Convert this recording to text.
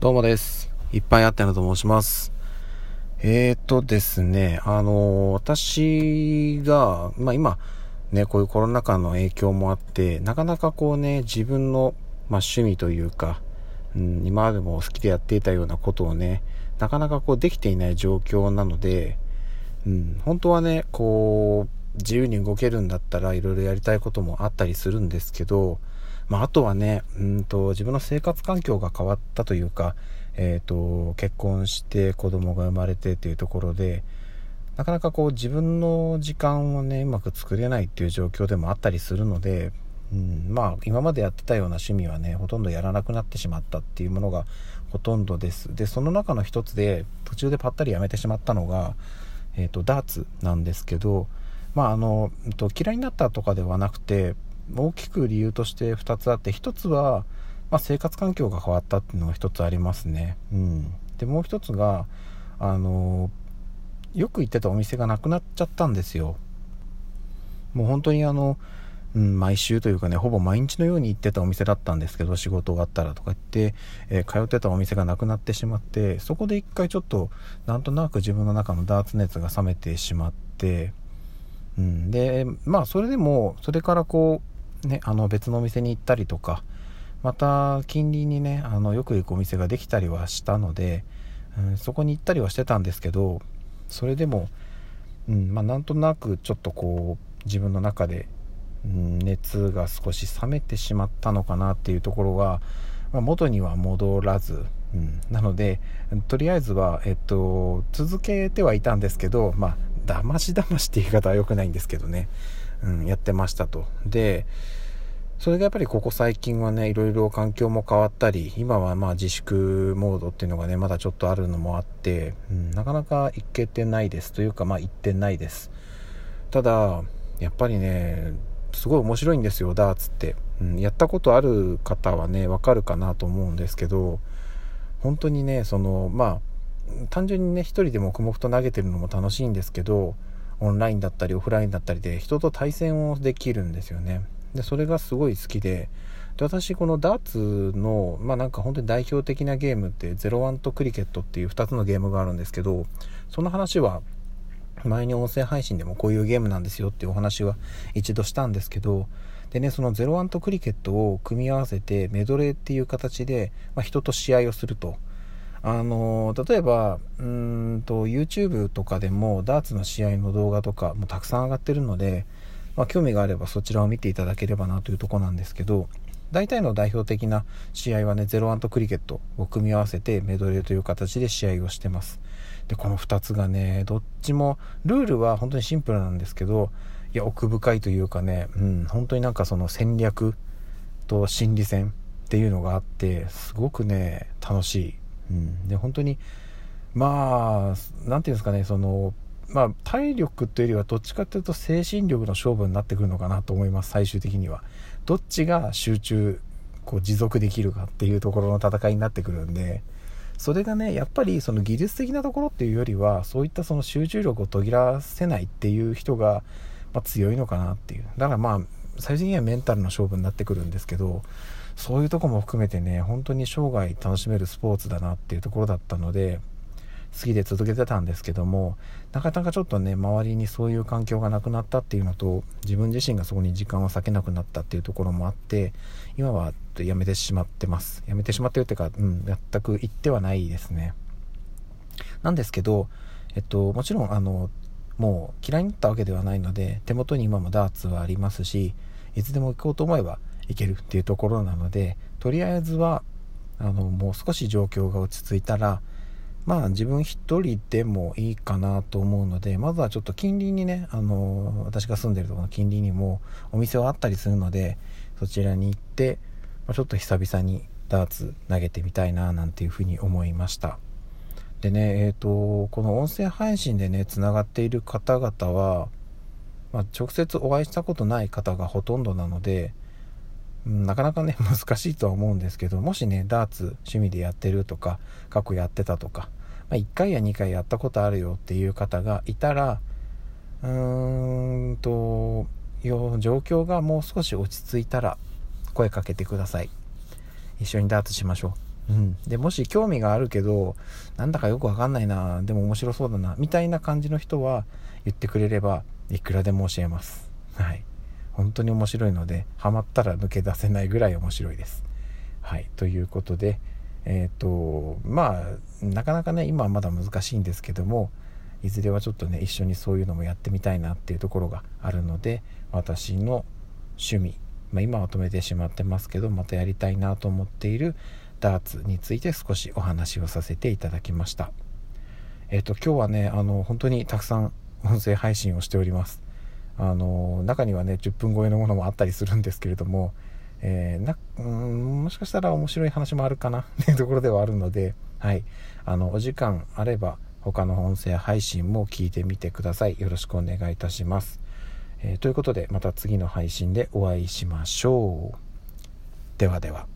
どうもです。いっぱいあったのと申します。えーとですね、あの私が、まあ今、ね、こういうコロナ禍の影響もあって、なかなかこうね、自分の、まあ、趣味というか、うん、今までも好きでやっていたようなことをね、なかなかこうできていない状況なので、うん、本当はね、こう、自由に動けるんだったらいろいろやりたいこともあったりするんですけど、まあ、あとはね、うんと、自分の生活環境が変わったというか、え、ー、と、結婚して子供が生まれてというところで、なかなかこう自分の時間をね、うまく作れないっていう状況でもあったりするので、うん、まあ、今までやってたような趣味はね、ほとんどやらなくなってしまったっていうものがほとんどです。で、その中の一つで、途中でぱったりやめてしまったのが、え、ー、と、ダーツなんですけど、まあ、あの、嫌いになったとかではなくて、大きく理由として2つあって1つは、まあ、生活環境が変わったっていうのが1つありますね、うん、でもう1つがあのよく行ってたお店がなくなっちゃったんですよ。もう本当にあの、うん、毎週というかねほぼ毎日のように行ってたお店だったんですけど仕事があったらとか言って、えー、通ってたお店がなくなってしまってそこで一回ちょっとなんとなく自分の中のダーツ熱が冷めてしまって、うん、でまあそれでもそれからこうね、あの別のお店に行ったりとか、また近隣にね、あのよく行くお店ができたりはしたので、うん、そこに行ったりはしてたんですけど、それでも、うんまあ、なんとなくちょっとこう自分の中で、うん、熱が少し冷めてしまったのかなっていうところが、まあ、元には戻らず、うん、なのでとりあえずは、えっと、続けてはいたんですけどまあだましだましって言い方は良くないんですけどね。うん、やってましたと。で、それがやっぱりここ最近はね、いろいろ環境も変わったり、今はまあ自粛モードっていうのがね、まだちょっとあるのもあって、うん、なかなか行けてないです。というか、まあ行ってないです。ただ、やっぱりね、すごい面白いんですよ、ダーツって。うん、やったことある方はね、わかるかなと思うんですけど、本当にね、その、まあ、単純にね、一人で黙々と投げてるのも楽しいんですけど、オンラインだったりオフラインだったりで人と対戦をできるんですよね。で、それがすごい好きで、で私このダーツの、まあなんか本当に代表的なゲームって01とクリケットっていう2つのゲームがあるんですけど、その話は前に音声配信でもこういうゲームなんですよっていうお話は一度したんですけど、でね、その01とクリケットを組み合わせてメドレーっていう形で、まあ、人と試合をすると。あの例えばうんと YouTube とかでもダーツの試合の動画とかもたくさん上がってるので、まあ、興味があればそちらを見ていただければなというとこなんですけど大体の代表的な試合はね01とクリケットを組み合わせてメドレーという形で試合をしてます。でこの2つがねどっちもルールは本当にシンプルなんですけどいや奥深いというかね、うん、本当になんかその戦略と心理戦っていうのがあってすごくね楽しい。うん、で本当にまあ何て言うんですかねそのまあ体力というよりはどっちかというと精神力の勝負になってくるのかなと思います最終的には。どっちが集中こう持続できるかっていうところの戦いになってくるんで。それがねやっぱりその技術的なところっていうよりはそういったその集中力を途切らせないっていう人が、まあ、強いのかなっていう。だからまあ最終的にはメンタルの勝負になってくるんですけどそういうとこも含めてね本当に生涯楽しめるスポーツだなっていうところだったので好きで続けてたんですけどもなかなかちょっとね周りにそういう環境がなくなったっていうのと自分自身がそこに時間を割けなくなったっていうところもあって今はやめてしまってます。やめてしまってるっていうか、うん、全く行ってはないですね。なんですけどえっともちろんあのもう嫌いになったわけではないので手元に今もダーツはありますしいつでも行こうと思えば行けるっていうところなのでとりあえずはあのもう少し状況が落ち着いたらまあ自分一人でもいいかなと思うのでまずはちょっと近隣にねあの私が住んでるところの近隣にもお店はあったりするのでそちらに行って、ま、ちょっと久々にダーツ投げてみたいななんていうふうに思いました。でねえっ、ー、とこの音声配信でねつながっている方々は、まあ、直接お会いしたことない方がほとんどなのでなかなかね、難しいとは思うんですけど、もしね、ダーツ趣味でやってるとか、過去やってたとか、まあ、1回や2回やったことあるよっていう方がいたら、うーんと、状況がもう少し落ち着いたら声かけてください。一緒にダーツしましょう。うん。で、もし興味があるけど、なんだかよくわかんないな、でも面白そうだな、みたいな感じの人は言ってくれれば、いくらでも教えます。はい。本当に面白いので、ハマったら抜け出せないぐらい面白いです。はい。ということで、えっ、ー、と、まあ、なかなかね、今はまだ難しいんですけども、いずれはちょっとね、一緒にそういうのもやってみたいなっていうところがあるので、私の趣味、まあ、今は止めてしまってますけど、またやりたいなと思っているダーツについて少しお話をさせていただきました。えっ、と、今日はね、あの、本当にたくさん音声配信をしております。あの、中にはね、10分超えのものもあったりするんですけれども、えー、な、うん、もしかしたら面白い話もあるかな っていうところではあるので、はい。あの、お時間あれば、他の音声配信も聞いてみてください。よろしくお願いいたします。えー、ということで、また次の配信でお会いしましょう。ではでは。